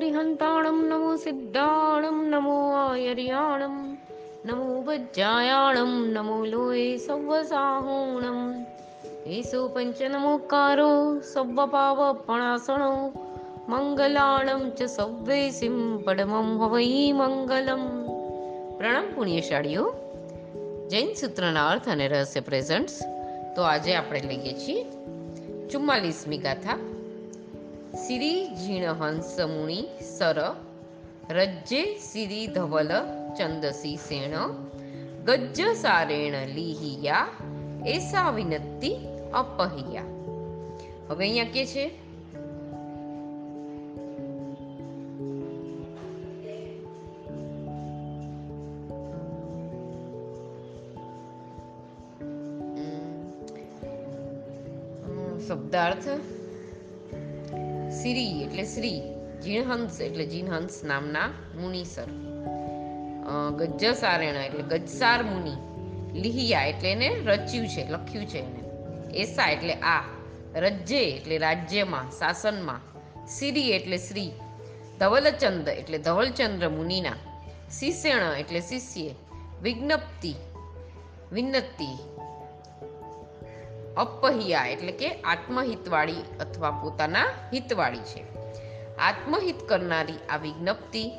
અરિહંતાણમ નમો सिद्धाणं નમો आयर्याणं નમો वज्जायाणं નમો લોય સવ્વસાહોણમ एषो पञ्चनमोकारो सव्वपावपणासणो मङ्गलाणं ચ સવ્વેસિમ પડમમ हवै मङ्गलम् પ્રણામ પુણ્યશાળીઓ જૈન સૂત્રના અર્થ અને રહસ્ય પ્રેઝન્ટ્સ તો આજે આપણે લઈએ છીએ ચુમ્માલીસમી ગાથા સિરી ઝીણહંસ મુનિ સર, રજ્જે શ્રી ધવલ ચંદસી સેણ, ગજ્જ સારેણ લીહિયા, એસા વિનતી અપહિયા. હવે અહીંયા કે છે? શબ્દાર્થ. સિરી એટલે શ્રી જીણહંસ એટલે જીણહંસ નામના મુનિસર ગજ્જસારેણ એટલે ગજસાર મુનિ. લિહિયા એટલે એને રચ્યું છે, લખ્યું છે એને. એસા એટલે આ. રજ્જે એટલે રાજ્યમાં, શાસનમાં. સિરી એટલે શ્રી. ધવલચંદ એટલે ધવલચંદ્ર મુનિના. શિષ્યણ એટલે શિષ્ય. વિજ્ઞપ્તિ. વિનત્તિ. અપહિયા એટલે કે આત્મહિતવાળી અથવા પોતાના હિતવાળી છે. આત્મહિત કરનારી આ વિજ્ઞપ્તિ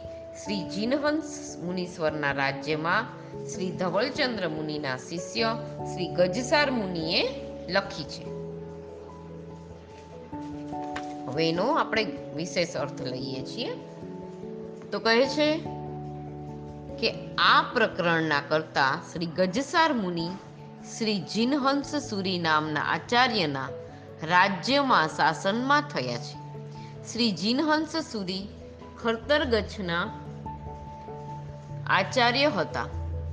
શ્રી જીનહંસ મુનીશ્વરના રાજ્યમાં શ્રી ધવલચંદ્ર મુનિના શિષ્ય શ્રી ગજસાર મુનિએ લખી છે. હવે એનો આપણે વિશેષ અર્થ લઈએ છીએ. તો કહે છે કે આ પ્રકરણના કરતા શ્રી ગજસાર મુનિ શ્રી જીનહંસ સુરી નામના આચાર્યના રાજ્યમાં શાસનમાં થયા છે. શ્રી જીનહંસ સુરી ખરતરગચ્છના આચાર્ય હતા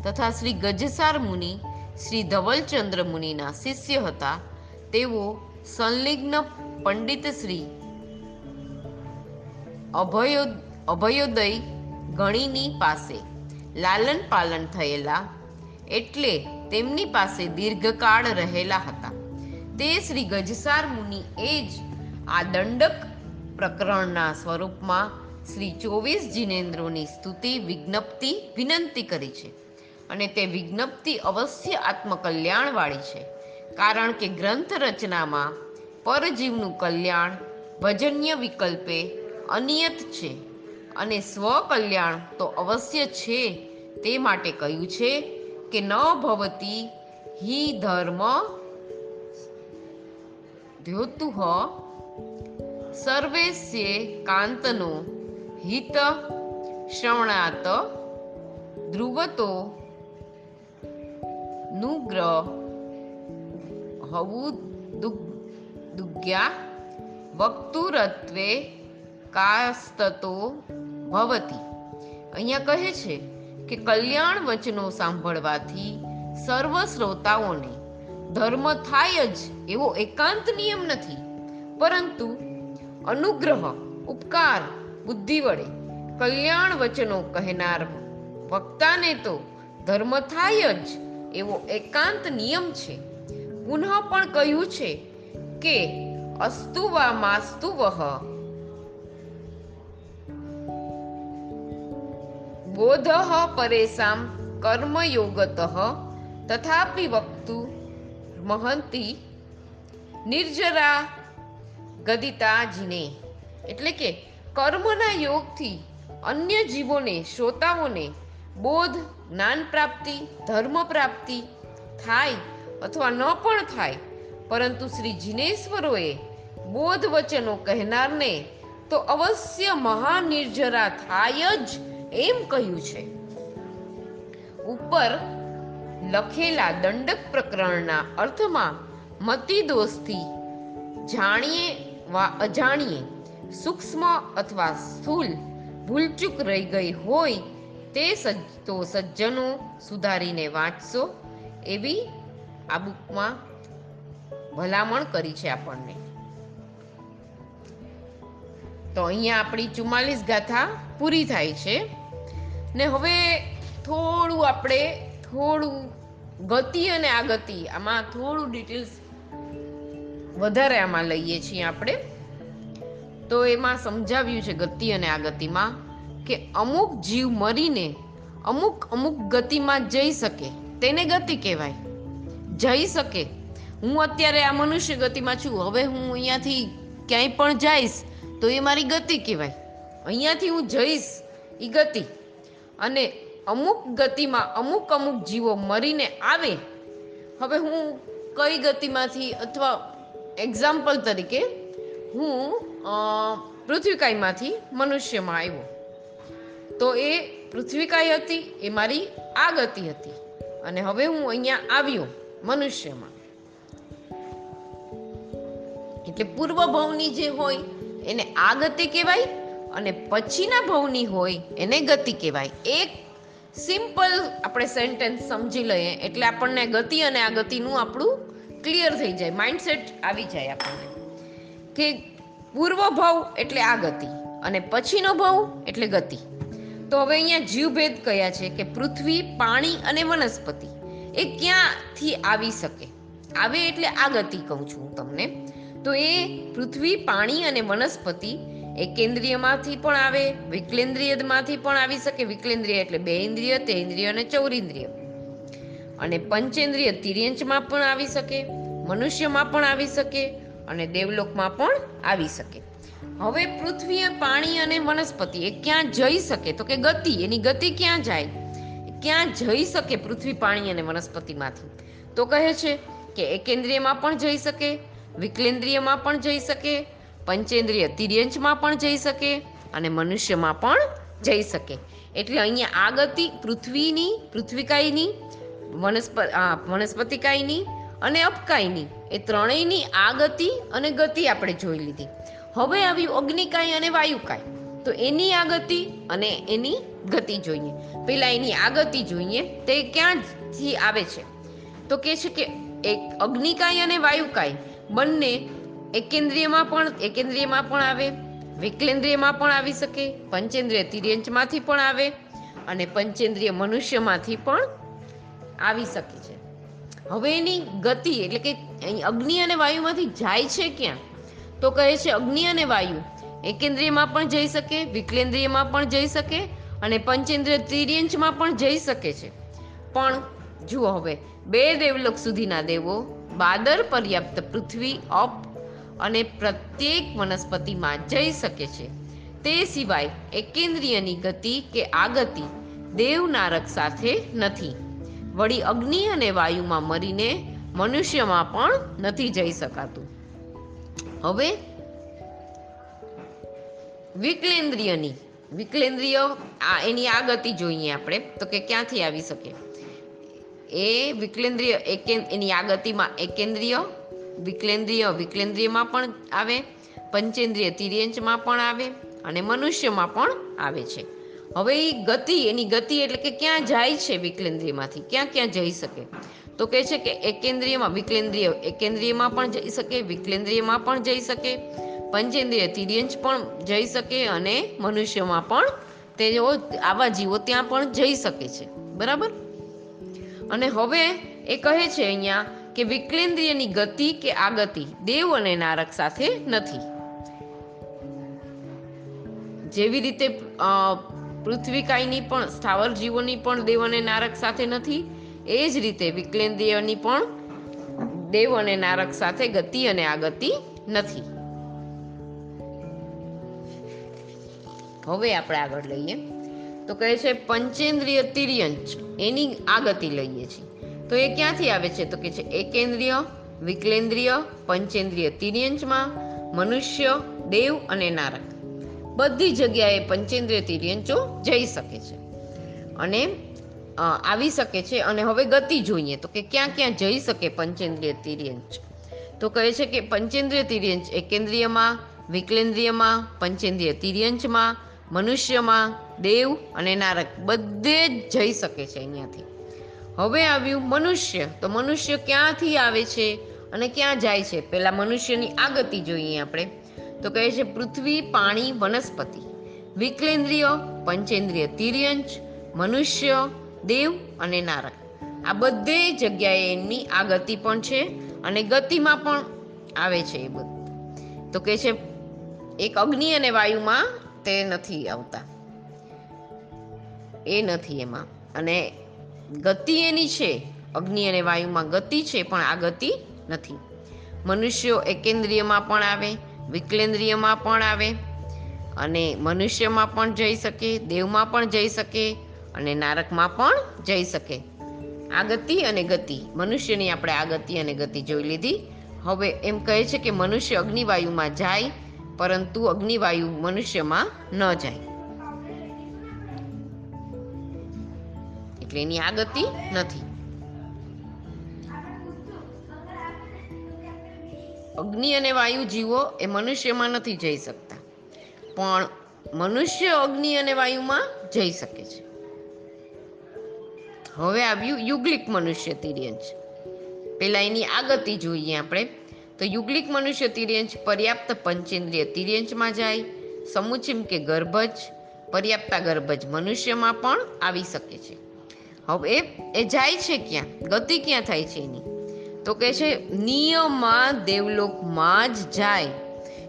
તથા શ્રી ગજસાર મુનિ શ્રી ધવલચંદ્ર મુનિના શિષ્ય હતા. તેઓ સંલિગ્ન પંડિત શ્રી અભયો, અભયોદય ગણીની પાસે લાલન પાલન થયેલા એટલે તેમની પાસે દીર્ઘકાળ રહેલા હતા. તે શ્રી ગજસાર મુનિ એ જ આ દંડક પ્રકરણના સ્વરૂપમાં શ્રી ચોવીસ જીનેન્દ્રોની સ્તુતિ, વિજ્ઞપ્તિ, વિનંતી કરી છે અને તે વિજ્ઞપ્તિ અવશ્ય આત્મકલ્યાણવાળી છે. કારણ કે ગ્રંથ રચનામાં પરજીવનું કલ્યાણ ભજન્ય વિકલ્પે અનિયત છે અને સ્વકલ્યાણ તો અવશ્ય છે તે માટે કહ્યું છે કે ન ભવતી, હિ ધર્મ ધ્યોતુહ સર્વેસ્ય કાંતનો હિત શ્રવણાત ધ્રુવતો નુગ્ર હવું દુગ્યા વક્તુરત્વે કાસ્તતો ભવતી. અહીંયા કહે છે કે કલ્યાણ વચનો સાંભળવાથી સર્વ શ્રોતાઓને ધર્મ થાય જ એવો એકાંત નિયમ નથી. પરંતુ અનુગ્રહ, ઉપકાર, બુદ્ધિ વડે કલ્યાણ વચનો કહેનાર વક્તાને તો ધર્મ થાય જ એવો એકાંત નિયમ છે. પુનઃ પણ કહ્યું છે કે અસ્તુવા માસ્તુ બોધ પરેશામ કર્મયોગત તથાપિ વક્તુ મહંતી નિર્જરા ગદિતા જીને એટલે કે કર્મના યોગથી અન્ય જીવોને શ્રોતાઓને બોધ જ્ઞાન પ્રાપ્તિ ધર્મ પ્રાપ્તિ થાય અથવા ન પણ થાય પરંતુ શ્રી જિનેશ્વરોએ બોધ વચનો કહેનારને તો અવશ્ય મહાનિર્જરા થાય જ એમ કહ્યું છે. ઉપર લખેલા દંડક પ્રકરણના અર્થમાં મતિ દોષથી જાણીએ વા, અજાણીએ સૂક્ષ્મ અથવા સ્થૂલ ભૂલચૂક રહી ગઈ હોય તે તો સજ્જનો સુધારીને વાંચશો એવી આ બુકમાં ભલામણ કરી છે આપણને. તો અહીંયા આપણી ચુમ્માલીસ ગાથા પૂરી થાય છે. ને હવે થોડું આપણે થોડું ગતિ અને આ ગતિ, આમાં થોડું ડિટેલ્સ વધારે આમાં લઈએ છીએ આપણે. તો એમાં સમજાવ્યું છે ગતિ અને આ ગતિમાં કે અમુક જીવ મરીને અમુક અમુક ગતિમાં જઈ શકે. તેને ગતિ કહેવાય. જઈ શકે. હું અત્યારે આ મનુષ્ય ગતિમાં છું. હવે હું અહીંયાથી ક્યાંય પણ જઈશ તો એ મારી ગતિ કહેવાય. અહીંયાથી હું જઈશ એ ગતિ. અને અમુક ગતિમાં અમુક અમુક જીવો મરીને આવે. હવે હું કઈ ગતિમાંથી અથવા એક્ઝામ્પલ તરીકે હું પૃથ્વીકાયમાંથી મનુષ્યમાં આવ્યો. તો એ પૃથ્વીકાય હતી, એ મારી આ ગતિ હતી. અને હવે હું અહીંયા આવ્યો મનુષ્યમાં. એટલે પૂર્વ ભવની જે હોય, એને આ ગતિ કહેવાય અને પછીના ભવની હોય એને ગતિ કહેવાય. એક સિમ્પલ આપણે સેન્ટેન્સ સમજી લઈએ, એટલે આપણને ગતિ અને આ ગતિનું આપણું ક્લિયર થઈ જાય, માઇન્ડસેટ આવી જાય આપણને. કે પૂર્વ ભાવ એટલે આ ગતિ અને પછીનો ભવ એટલે ગતિ. તો હવે અહીંયા જીવભેદ કયા છે કે પૃથ્વી, પાણી અને વનસ્પતિ એ ક્યાંથી આવી શકે? આવે એટલે આ ગતિ કહું છું હું તમને. તો એ પૃથ્વી, પાણી અને વનસ્પતિ એ કેન્દ્રીયમાંથી પણ આવે, વિકલેન્દ્રિયમાંથી પણ આવી શકે. વિકલેન્દ્રિય એટલે બે ઇન્દ્રિય, તે ઇન્દ્રિય અને ચૌરિન્દ્રિય. અને પંચેન્દ્રિય તિર્યંચમાં પણ આવી શકે, મનુષ્યમાં પણ આવી શકે અને દેવલોકમાં પણ આવી શકે. હવે પૃથ્વી પાણી અને વનસ્પતિ, એ ક્યાં જઈ શકે? તો કે ગતિ, એની ગતિ ક્યાં જાય? ક્યાં જઈ શકે પૃથ્વી, પાણી અને વનસ્પતિમાંથી? તો કહે છે કે એકેન્દ્રિયમાં પણ જઈ શકે, વિકલેન્દ્રિયમાં પણ જઈ શકે પંચેન્દ્રિય તિર્યંચમાં પણ જઈ શકે અને મનુષ્યમાં પણ જઈ શકે. એટલે અહીંયા આ ગતિ પૃથ્વીની, પૃથ્વીકાયની વનસ્પતિ વનસ્પતિકાયની અને અપકાયની એ ત્રણેયની આ ગતિ અને ગતિ આપણે જોઈ લીધી. હવે આવ્યું અગ્નિકાય અને વાયુકાય. તો એની આ ગતિ અને એની ગતિ જોઈએ. પહેલાં એની આ ગતિ જોઈએ, તે ક્યાંથી આવે છે? તો કે છે કે એક અગ્નિકાય અને વાયુકાય બંને એકેન્દ્રિયમાં પણ એકેન્દ્રિયમાં પણ આવે, વિકલેન્દ્રિયમાં પણ આવી શકે, પંચેન્દ્રિય તિર્યંચમાંથી પણ આવે અને પંચેન્દ્રિય મનુષ્યમાંથી પણ આવી શકે છે. હવે એની ગતિ એટલે કે અગ્નિ અને વાયુમાંથી જાય છે ક્યાં? તો કહે છે અગ્નિ અને વાયુ. એકેન્દ્રિયમાં પણ જઈ શકે, વિકલેન્દ્રિયમાં પણ જઈ શકે અને પંચેન્દ્રિય તિર્યંચમાં પણ જઈ શકે છે. પણ જુઓ હવે, બે દેવલોક સુધીના દેવો, બાદર પર્યાપ્ત પૃથ્વી, અપ અને પ્રત્યેક વનસ્પતિમાં જઈ શકે છે. તે સિવાય એકેન્દ્રિયની ગતિ કે આ ગતિ દેવનારક સાથે નથી. વળી અગ્નિ અને વાયુમાં મરીને મનુષ્યમાં પણ નથી જઈ શકાતું. હવે વિકલેન્દ્રિયની, વિકલેન્દ્રિય આ એની આ ગતિ જોઈએ આપણે, તો કે ક્યાંથી આવી શકે? એ વિકલેન્દ્રિય એની આ ગતિમાં એકેન્દ્રિય વિકલેન્દ્રિય, વિકલેન્દ્રિયમાં પણ આવે, પંચેન્દ્રિય તિર્યંચમાં પણ આવે અને મનુષ્યમાં પણ આવે છે. હવે એ ગતિ, એની ગતિ એટલે કે ક્યાં જાય છે વિકલેન્દ્રિયમાંથી? ક્યાં ક્યાં જઈ શકે? તો કહે છે કે એકેન્દ્રિયમાં વિકલેન્દ્રિય, એકેન્દ્રિયમાં પણ જઈ શકે, વિકલેન્દ્રિયમાં પણ જઈ શકે, પંચેન્દ્રિય તિર્યંચ પણ જઈ શકે અને મનુષ્યમાં પણ તેઓ, આવા જીવો ત્યાં પણ જઈ શકે છે. બરાબર? અને હવે એ કહે છે અહીંયા કે વિકલેન્દ્રિયની ગતિ કે આગતિ દેવ અને નારક સાથે નથી. જેવી રીતે પૃથ્વીકાયની પણ, સ્થાવર જીવોની પણ દેવ અને નારક સાથે નથી, એ જ રીતે વિકલેન્દ્રિયની પણ દેવ અને નારક સાથે ગતિ અને આગતિ નથી. હવે આપણે આગળ લઈએ. તો કહે છે, પંચેન્દ્રિય તિર્યંચ, એની આગતિ લઈએ છીએ. તો એ ક્યાંથી આવે છે? તો કે છે, એકેન્દ્રિય વિકલેન્દ્રિય પંચેન્દ્રિય. તિર્યંચમાં મનુષ્ય, દેવ અને નારક બધી જગ્યાએ પંચેન્દ્રિય તિર્યંચો જઈ શકે છે. અને આવી શકે છે અને હવે ગતિ જોઈએ. તો કે ક્યાં ક્યાં જઈ શકે પંચેન્દ્રિય તિર્યંચ તો કહે છે કે પંચેન્દ્રિય તિર્યંચ એકેન્દ્રિયમાં વિકલેન્દ્રિયમાં પંચેન્દ્રિય તિર્યંચમાં મનુષ્યમાં, દેવ અને નારક બધે જ જઈ શકે છે અહીંયાથી. હવે આવ્યું મનુષ્ય. તો મનુષ્ય ક્યાંથી આવે છે અને ક્યાં જાય છે? પહેલા મનુષ્યની આ ગતિ જોઈએ આપણે. તો કહે છે, પૃથ્વી, પાણી, વનસ્પતિ. વિકલેન્દ્રિય, પંચેન્દ્રિય તિર્યંચ, મનુષ્ય, દેવ અને નારક આ બધે જગ્યાએ એમની આ ગતિ પણ છે અને ગતિમાં પણ આવે છે એ બધું. તો કહે છે, એક અગ્નિ અને વાયુમાં તે નથી આવતા. એ નથી એમાં. અને ગતિ એની છે, અગ્નિ અને વાયુમાં ગતિ છે, પણ આ ગતિ નથી. મનુષ્યો એકેન્દ્રિયમાં પણ આવે, વિકલેન્દ્રિયમાં પણ આવે, અને મનુષ્યમાં પણ જઈ શકે, દેવમાં પણ જઈ શકે, અને નારકમાં પણ જઈ શકે. આ ગતિ અને ગતિ, મનુષ્યની આપણે આ ગતિ અને ગતિ જોઈ લીધી. હવે એમ કહે છે કે મનુષ્ય અગ્નિવાયુમાં જાય, પરંતુ અગ્નિવાયુ મનુષ્યમાં ન જાય. એટલે એની આ ગતિ નથી. અગ્નિ અને વાયુ જીવો એ મનુષ્યમાં નથી જઈ શકતા. પણ મનુષ્ય અગ્નિ અને વાયુમાં જઈ શકે છે. હવે આવ્યું યુગલિક મનુષ્ય તિર્યંચ પેલા એની આ ગતિ જોઈએ આપણે. તો યુગલિક મનુષ્ય તિર્યંચ પર્યાપ્ત પંચેન્દ્રિય તિર્યંચમાં જાય, સમુચિમ કે ગર્ભજ, પર્યાપ્તા ગર્ભજ મનુષ્યમાં પણ આવી શકે છે. હવે એ જાય છે ક્યાં? ગતિ ક્યાં થાય છે એની? તો કે છે, નિયમમાં દેવલોકમાં જ જાય.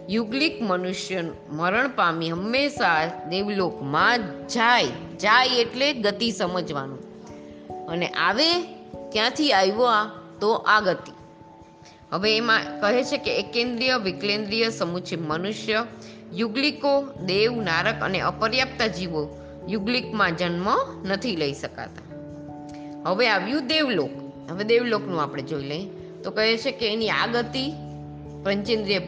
યુગલિક મનુષ્ય મરણ પામી હંમેશા દેવલોકમાં જાય. જાય એટલે ગતિ સમજવાનું. અને આવે ક્યાંથી આવ્યો આ? તો આ ગતિ. હવે એમાં કહે છે કે એકેન્દ્રિય વિકલેન્દ્રિય સમુચિ મનુષ્ય, યુગલિકો, દેવ, નારક અને અપર્યાપ્ત જીવો યુગલિકમાં જન્મ નથી લઈ શકાતા. હવે આવ્યું દેવલોક. હવે દેવલોકનું આપણે જોઈ લઈએ. તો કહે છે કે એની આ ગતિ પંચેન્દ્રિય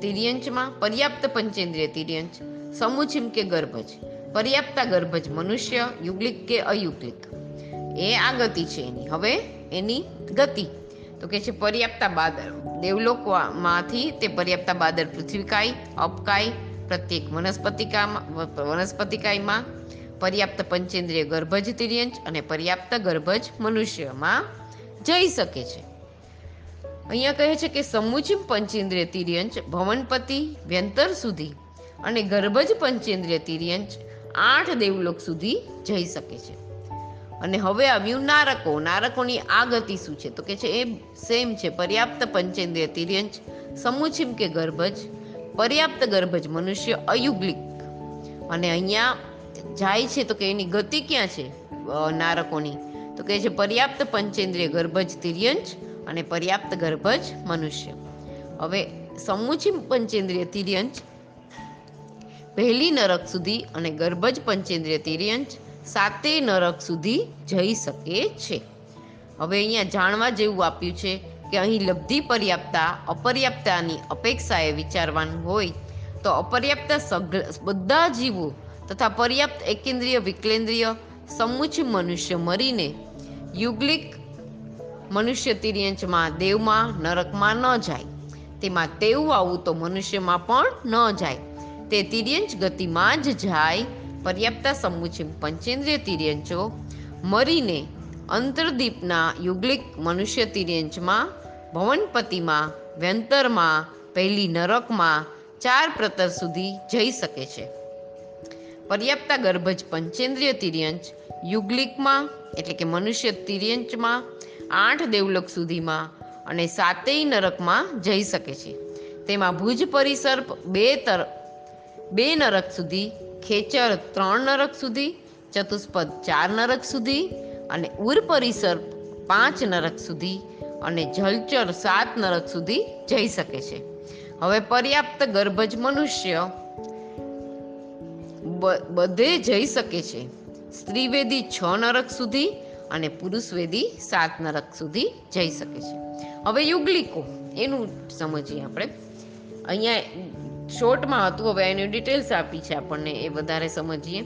તિર્યંચમાં પર્યાપ્ત પંચેન્દ્રિય તિર્યંચ સમુચિમ કે ગર્ભજ. પર્યાપ્તા ગર્ભજ મનુષ્ય યુગલિક કે અયુગલિક એ આ ગતિ છે એની. હવે એની ગતિ. તો કે છે પર્યાપ્તા બાદર. દેવલોકમાંથી તે પર્યાપ્તા બાદર પૃથ્વીકાય, અપકાય, પ્રત્યેક વનસ્પતિકામાં, વનસ્પતિકાયમાં પર્યાપ્ત પંચેન્દ્રિય ગર્ભજ તિર્યંચ અને પર્યાપ્ત ગર્ભજ મનુષ્યમાં જઈ શકે છે. અહીંયા કહે છે કે સમુચિમ પંચેન્દ્રિય તિર્યંચ ભવનપતિ વ્યંતર સુધી અને ગર્ભજ પંચેન્દ્રિય તિર્યંચ આઠ દેવલોક સુધી જઈ શકે છે. અને હવે આવ્યું નારકો. નારકોની આ ગતિ શું છે? તો કે છે એ સેમ છે. પર્યાપ્ત પંચેન્દ્રિય તિર્યંચ, સમુચિમ કે ગર્ભજ, પર્યાપ્ત ગર્ભજ મનુષ્ય અયુગલિક. અને અહીંયા જાય છે તો કે એની ગતિ ક્યાં છે? નારકોની. તો કે છે, પર્યાપ્ત પંચેન્દ્રિય ગર્ભજ તિર્યંચ અને પર્યાપ્ત ગર્ભજ મનુષ્ય. હવે સમુચી પંચેન્દ્રિય તિર્યંચ પહેલી નરક સુધી અને ગર્ભજ પંચેન્દ્રિય તિર્યંચ સાતે નરક સુધી જઈ શકે છે. હવે અહીંયા જાણવા જેવું આપ્યું છે કે અહીં લબ્ધિ પર્યાપ્તા અપર્યાપ્તાની અપેક્ષાએ વિચારવાનું હોય તો અપર્યાપ્ત બધા જીવો તથા પર્યાપ્ત એકેન્દ્રિય વિકલેન્દ્રિય સમુચ્ચ મનુષ્ય મરીને યુગલિક મનુષ્ય તિર્યંચમાં, દેવમાં, નરકમાં ન જાય. તેમાં તેવું આવું તો મનુષ્યમાં પણ ન જાય. તે તિર્યંચ ગતિમાં જ જાય. પર્યાપ્તા સમુચિમ પંચેન્દ્રિય તિર્યંચો મરીને અંતર્દીપના યુગલિક મનુષ્ય તિર્યંચમાં, ભવનપતિમાં, વ્યંતરમાં, પહેલી નરકમાં, ચાર પ્રતર સુધી જઈ શકે છે. પર્યાપ્તા ગર્ભજ પંચેન્દ્રિય તિર્યંચ, યુગલિકમાં એટલે કે મનુષ્ય તિર્યંચમાં આઠ દેવલોક સુધીમાં અને સાતેય નરકમાં જઈ શકે છે. તેમાં ભુજ પરિસર્પ બે તર, બે નરક સુધી, ખેચર ત્રણ નરક સુધી, ચતુષ્પદ ચાર નરક સુધી અને ઉર પરિસર્પ પાંચ નરક સુધી અને જલચર સાત નરક સુધી જઈ શકે છે. હવે પર્યાપ્ત ગર્ભજ મનુષ્ય બધે જઈ શકે છે. સ્ત્રીવેદી છ નરક સુધી અને પુરુષવેદી સાત નરક સુધી જઈ શકે છે. હવે યુગલિકો, એનું સમજીએ આપણે. અહીંયા શોર્ટમાં હતું, હવે એની ડિટેલ્સ આપી છે આપણને, એ વધારે સમજીએ.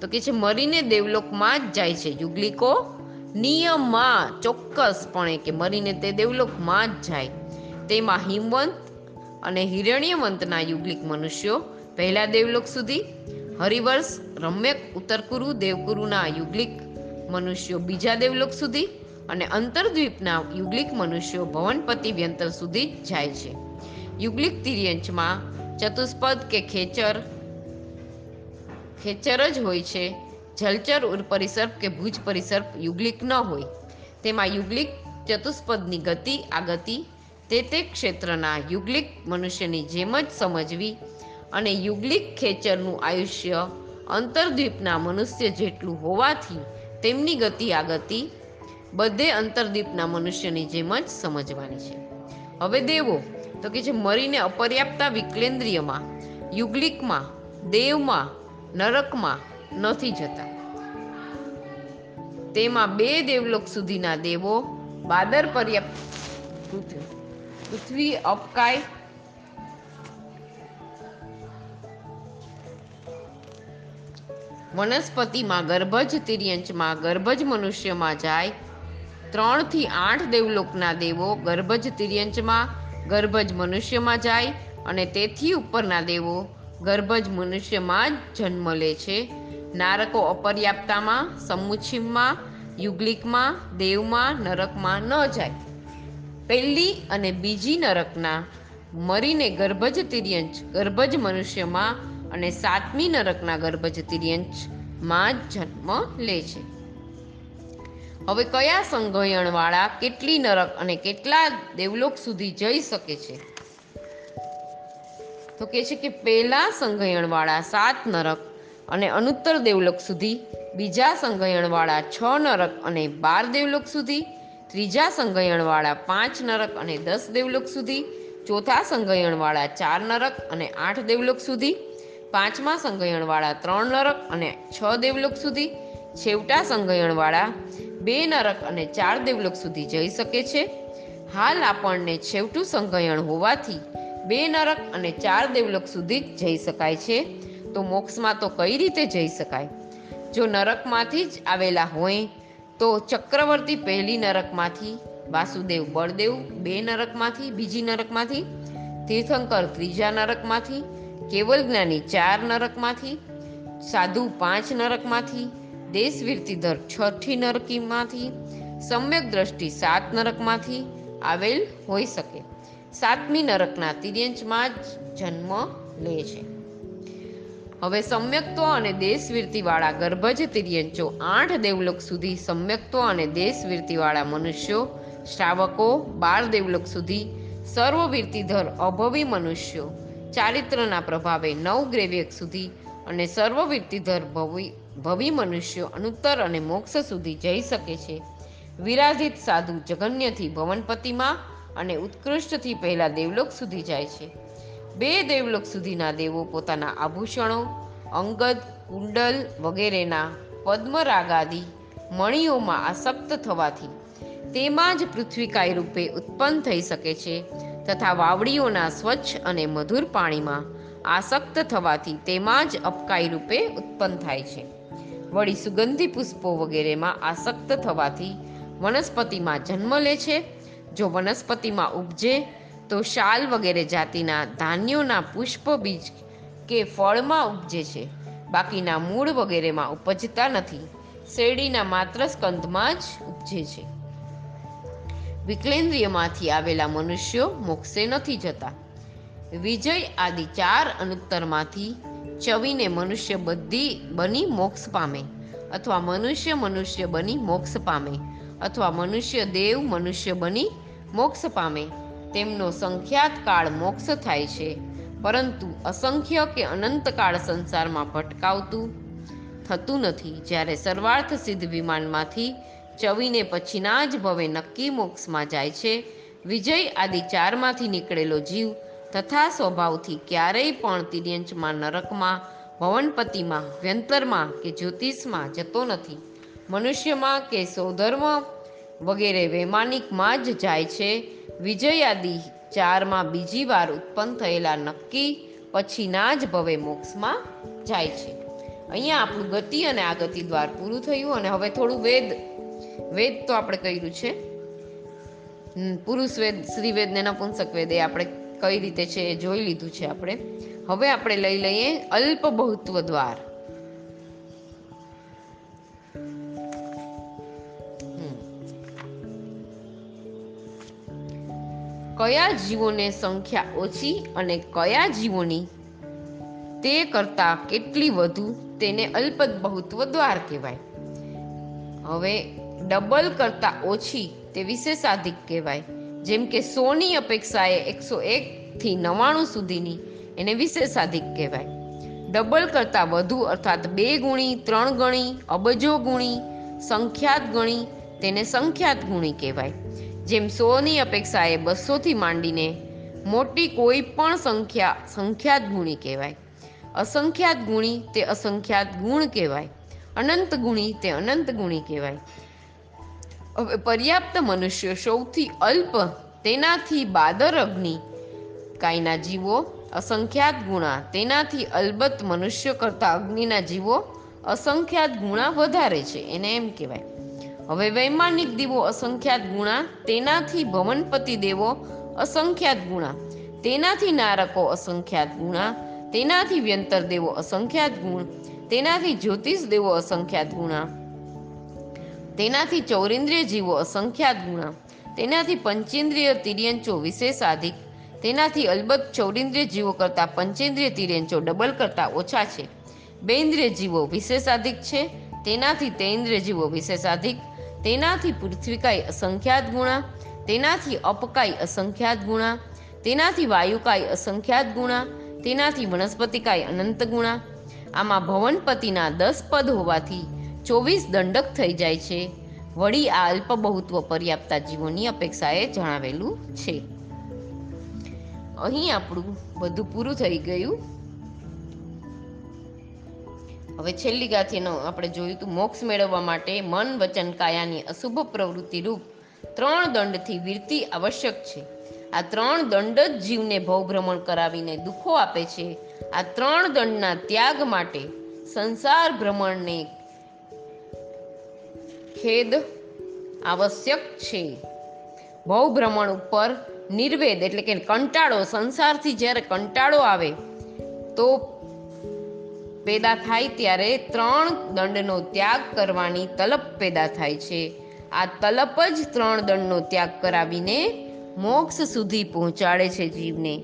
તો કે છે, મરીને દેવલોકમાં જ જાય છે યુગલિકો. નિયમમાં, ચોક્કસપણે કે મરીને તે દેવલોકમાં જ જાય. તેમાં હિમવંત અને હિરણ્યવંતના યુગલિક મનુષ્યો પહેલા દેવલોક સુધી હરિવર્ષ, રમ્યક, ઉત્તરકુરુ, દેવકુરુના યુગલિક મનુષ્યો બીજા દેવલોક સુધી અને અંતરદ્વીપના યુગલિક મનુષ્યો ભવનપતિ વ્યંતર સુધી જાય છે. યુગલિક તિર્યંચમાં ચતુષ્પદ કે ખેચર ખેચર જ હોય છે. જલચર ઉર પરિસર્પ કે ભુજ પરિસર્પ યુગલિક ન હોય. તેમાં યુગલિક ચતુષ્પદની ગતિ, આ ગતિ તે તે ક્ષેત્રના યુગલિક મનુષ્યની જેમ જ સમજવી અને યુગલિક ખેચરનું આયુષ્ય અંતરદ્વીપના મનુષ્ય જેટલું હોવાથી તેમની ગતિ આ ગતિ બધે અંતરદ્વીપના મનુષ્યની જેમ જ સમજવાની છે. હવે દેવો, તો કે જે મરીને અપર્યાપ્તા વિકલેન્દ્રિયમાં, યુગલિકમાં, દેવમાં, નરકમાં નથી જતા. તેમાં બે દેવલોક સુધીના દેવો, બાદર પર્યાપ્ત પૃથ્વી અપકાય વનસ્પતિમાં ગર્ભજ તિર્યંચમાં ગર્ભજ મનુષ્યમાં જાય, ત્રણથી આઠ દેવલોકના દેવો ગર્ભજ તિર્યંચમાં ગર્ભજ મનુષ્યમાં જાય અને તેથી ઉપરના દેવો ગર્ભજ મનુષ્યમાં જ જન્મ લે છે. નારકો અપર્યાપ્તામાં સમુચ્છિમમાં યુગલિકમાં, દેવમાં, નરકમાં ન જાય. પહેલી અને બીજી નરકના મરીને ગર્ભજ તિર્યંચ, ગર્ભજ મનુષ્યમાં અને સાતમી નરકના ગર્ભજ તિર્યંચમાં જ જન્મ લે છે. હવે કયા સંગયણવાળા કેટલી નરક અને કેટલા દેવલોક સુધી જઈ શકે છે? તો કે છે કે પહેલા સંગયણવાળા સાત નરક અને અનુત્તર દેવલોક સુધી, બીજા સંગયણવાળા છ નરક અને બાર દેવલોક સુધી, ત્રીજા સંગયણવાળા પાંચ નરક અને દસ દેવલોક સુધી, ચોથા સંગયણવાળા ચાર નરક અને આઠ દેવલોક સુધી પાંચમા સંગયણવાળા ત્રણ નરક અને છ દેવલોક સુધી છેવટા સંગયણવાળા બે નરક અને ચાર દેવલોક સુધી જઈ શકે છે. હાલ આપણને છેવટું સંગયણ હોવાથી બે નરક અને ચાર દેવલોક સુધી જ જઈ શકાય છે. તો મોક્ષમાં તો કઈ રીતે જઈ શકાય? જો નરકમાંથી જ આવેલા હોય, તો ચક્રવર્તી પહેલી નરકમાંથી, વાસુદેવ બળદેવ બે નરકમાંથી, બીજી નરકમાંથી, તીર્થંકર ત્રીજા નરકમાંથી કેવલ જ્ઞાની ચાર નરકમાંથી, સાધુ પાંચ નરકમાંથી દેશવીરતીધર છઠ્ઠી નરકીમાંથી, સમ્યક દ્રષ્ટિ સાત નરકમાંથી આવેલ હોઈ શકે. સાતમી નરકના તિર્યંચમાં જન્મ લે છે. હવે સમ્યક્તો અને દેશવીરતીવાળા ગર્ભજ તિર્યંચો આઠ દેવલોક સુધી સમ્યક્તો અને દેશવીરતીવાળા મનુષ્યો, શ્રાવકો બાર દેવલોક સુધી સર્વવીરતીધર અભવી મનુષ્યો ચારિત્રના પ્રભાવે નવ ગ્રેવ્યક સુધી અને સર્વવીરતીધર ભવી ભવી મનુષ્યો અનુત્તર અને મોક્ષ સુધી જઈ શકે છે. વિરાજિત સાધુ જગન્યથી ભવનપતિમાં અને ઉત્કૃષ્ટથી પહેલા દેવલોક સુધી જાય છે. બે દેવલોક સુધીના દેવો પોતાના આભૂષણો, અંગદ, કુંડલ વગેરેના પદ્મરાગાદી મણીઓમાં આસક્ત થવાથી તેમાં જ પૃથ્વીકાય રૂપે ઉત્પન્ન થઈ શકે છે. તથા વાવડીઓના સ્વચ્છ અને મધુર પાણીમાં આસક્ત થવાથી તેમાં જ અપકાઈ રૂપે ઉત્પન્ન થાય છે. વળી સુગંધી પુષ્પો વગેરેમાં આસક્ત થવાથી વનસ્પતિમાં જન્મ લે છે. જો વનસ્પતિમાં ઉપજે, તો શાલ વગેરે જાતિના ધાન્યોના પુષ્પ બીજ કે ફળમાં ઉપજે છે. બાકીના મૂળ વગેરેમાં ઉપજતા નથી. શેરડીના માત્ર સ્કંદમાં જ ઉપજે છે. વિકલેન્દ્રિયમાંથી આવેલા મનુષ્યો મોક્ષે નથી જતા. વિજય આદિ ચાર અનુત્તરમાંથી ચવીને મનુષ્ય બધી બની મોક્ષ પામે અથવા મનુષ્ય મનુષ્ય બની મોક્ષ પામે અથવા મનુષ્ય દેવ મનુષ્ય બની મોક્ષ પામે. તેમનો સંખ્યાત કાળ મોક્ષ થાય છે, પરંતુ અસંખ્ય કે અનંત કાળ સંસારમાં ભટકાવતું થતું નથી. જ્યારે સર્વાર્થ સિદ્ધ વિમાનમાંથી ચવીને પછીના જ ભવે નક્કી મોક્ષમાં જાય છે. વિજય આદિ ચારમાંથી નીકળેલો જીવ તથા સ્વભાવથી ક્યારેય પણ તિર્યંચમાં, નરકમાં, ભવનપતિમાં, વ્યંતરમાં કે જ્યોતિષમાં જતો નથી. મનુષ્યમાં કે સૌધર્મ વગેરે વૈમાનિકમાં જ જાય છે. વિજય આદિ ચારમાં બીજી વાર ઉત્પન્ન થયેલા નક્કી પછીના જ ભવે મોક્ષમાં જાય છે. અહીંયા આપણું ગતિ અને આ ગતિ દ્વાર પૂરું થયું અને હવે થોડું વેદ વેદ તો આપણે કર્યું છે. પુરુષ વેદ, સ્ત્રી વેદ ને નપુંસક વેદ એ આપણે કઈ રીતે છે એ જોઈ લીધું છે આપણે. હવે આપણે લઈ લઈએ અલ્પ બહુત્વ દ્વાર. કયા જીવોને સંખ્યા ઓછી અને કયા જીવોની તે કરતા કેટલી વધુ તેને અલ્પ બહુત્વ દ્વાર કહેવાય. હવે ડબલ કરતાં ઓછી તે વિશેષાધિક કહેવાય. જેમ કે સોની અપેક્ષાએ એકસો એકથી નવ્વાણું સુધીની એને વિશેષાધિક કહેવાય. ડબલ કરતાં વધુ અર્થાત બે ગુણી, ત્રણ ગણી, અબજો ગુણી, સંખ્યાત ગણી તેને સંખ્યાત ગુણી કહેવાય. જેમ સોની અપેક્ષાએ બસોથી માંડીને મોટી કોઈ પણ સંખ્યા સંખ્યાત ગુણી કહેવાય. અસંખ્યાત ગુણી તે અસંખ્યાત ગુણ કહેવાય. અનંત ગુણી તે અનંત ગુણી કહેવાય. હવે પર્યાપ્ત મનુષ્ય સૌથી અલ્પ, તેનાથી બાદર અગ્નિ. કાયના જીવો અસંખ્યાત ગુણા, તેનાથી અલબત્ત મનુષ્ય કરતાં અગ્નિના જીવો અસંખ્યાત ગુણા વધારે છે, એને એમ કહેવાય. હવે વૈમાનિક દીવો અસંખ્યાત ગુણા, તેનાથી ભવનપતિ દેવો અસંખ્યાત ગુણા, તેનાથી નારકો અસંખ્યાત ગુણા, તેનાથી વ્યંતર દેવો અસંખ્યાત ગુણ, તેનાથી જ્યોતિષ દેવો અસંખ્યાત ગુણા. તેનાથી ચૌરેન્દ્રિય જીવો અસંખ્યાત ગુણા, તેનાથી પંચેન્દ્રિય તિર્યંચો વિશેષાધિક તેનાથી અલબત્ત ચૌરેન્દ્રિય જીવો કરતાં પંચેન્દ્રિય તિર્યંચો ડબલ કરતાં ઓછા છે. બેન્દ્રિય જીવો વિશેષાધિક છે, તેનાથી તેન્દ્રિય જીવો વિશેષાધિક તેનાથી પૃથ્વીકાય અસંખ્યાત ગુણા, તેનાથી અપકાય અસંખ્યાત ગુણા, તેનાથી વાયુકાય અસંખ્યાત ગુણા, તેનાથી વનસ્પતિકાય અનંત ગુણા. આમાં ભવનપતિના દસ પદ હોવાથી ચોવીસ દંડક થઈ જાય છે. વળી આ અલ્પ બહુત્વ પર્યાપ્તા જીવોની અપેક્ષાએ જણાવેલું છે. અહીં આપણું બધું પૂરું થઈ ગયું. હવે છેલ્લી ગાથીનો આપણે જોયું હતું, મોક્ષ મેળવવા માટે મન વચન કાયાની અશુભ પ્રવૃત્તિ રૂપ ત્રણ દંડથી વીરતિ આવશ્યક છે. આ ત્રણ દંડ જ જીવને ભવભ્રમણ કરાવીને દુઃખો આપે છે. આ ત્રણ દંડના ત્યાગ માટે સંસાર ભ્રમણને ખેદ આવશ્યક છે. ભવભ્રમણ ઉપર નિર્વેદ એટલે કે કંટાળો, સંસારથી જ્યારે કંટાળો આવે તો પેદા થાય ત્યારે ત્રણ દંડનો ત્યાગ કરવાની તલપ પેદા થાય છે. આ તલપ જ ત્રણ દંડનો ત્યાગ કરાવીને મોક્ષ સુધી પહોંચાડે છે જીવને.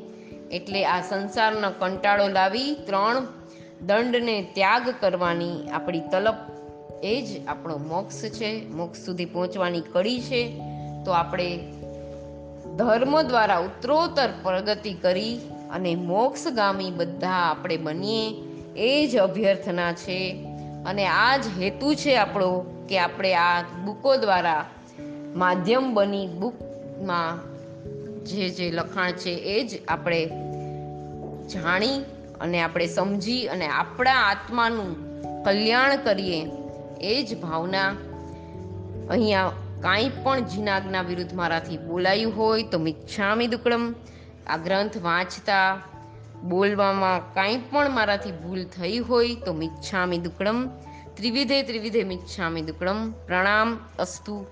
એટલે આ સંસારનો કંટાળો લાવી ત્રણ દંડને ત્યાગ કરવાની આપણી તલપ એ જ આપણો મોક્ષ છે. મોક્ષ સુધી પહોંચવાની કડી છે. તો આપણે ધર્મ દ્વારા ઉત્તરોત્તર પ્રગતિ કરી અને મોક્ષગામી બધા આપણે બનીએ, એ જ અભ્યર્થના છે. અને આ જ હેતુ છે આપણો કે આપણે આ બુકો દ્વારા માધ્યમ બની બુકમાં જે જે લખાણ છે એ જ આપણે જાણી અને આપણે સમજી અને આપણા આત્માનું કલ્યાણ કરીએ. એ જ ભાવના અહીંયા કાંઈ પણ જીનાગના વિરુદ્ધ મારાથી બોલાયું હોય તો મિચ્છામી દુકડમ આ ગ્રંથ વાંચતા, બોલવામાં કાંઈ પણ મારાથી ભૂલ થઈ હોય તો મિચ્છામી દુકડમ, ત્રિવિધે ત્રિવિધે મિચ્છામી દુકડમ, પ્રણામ અસ્તુ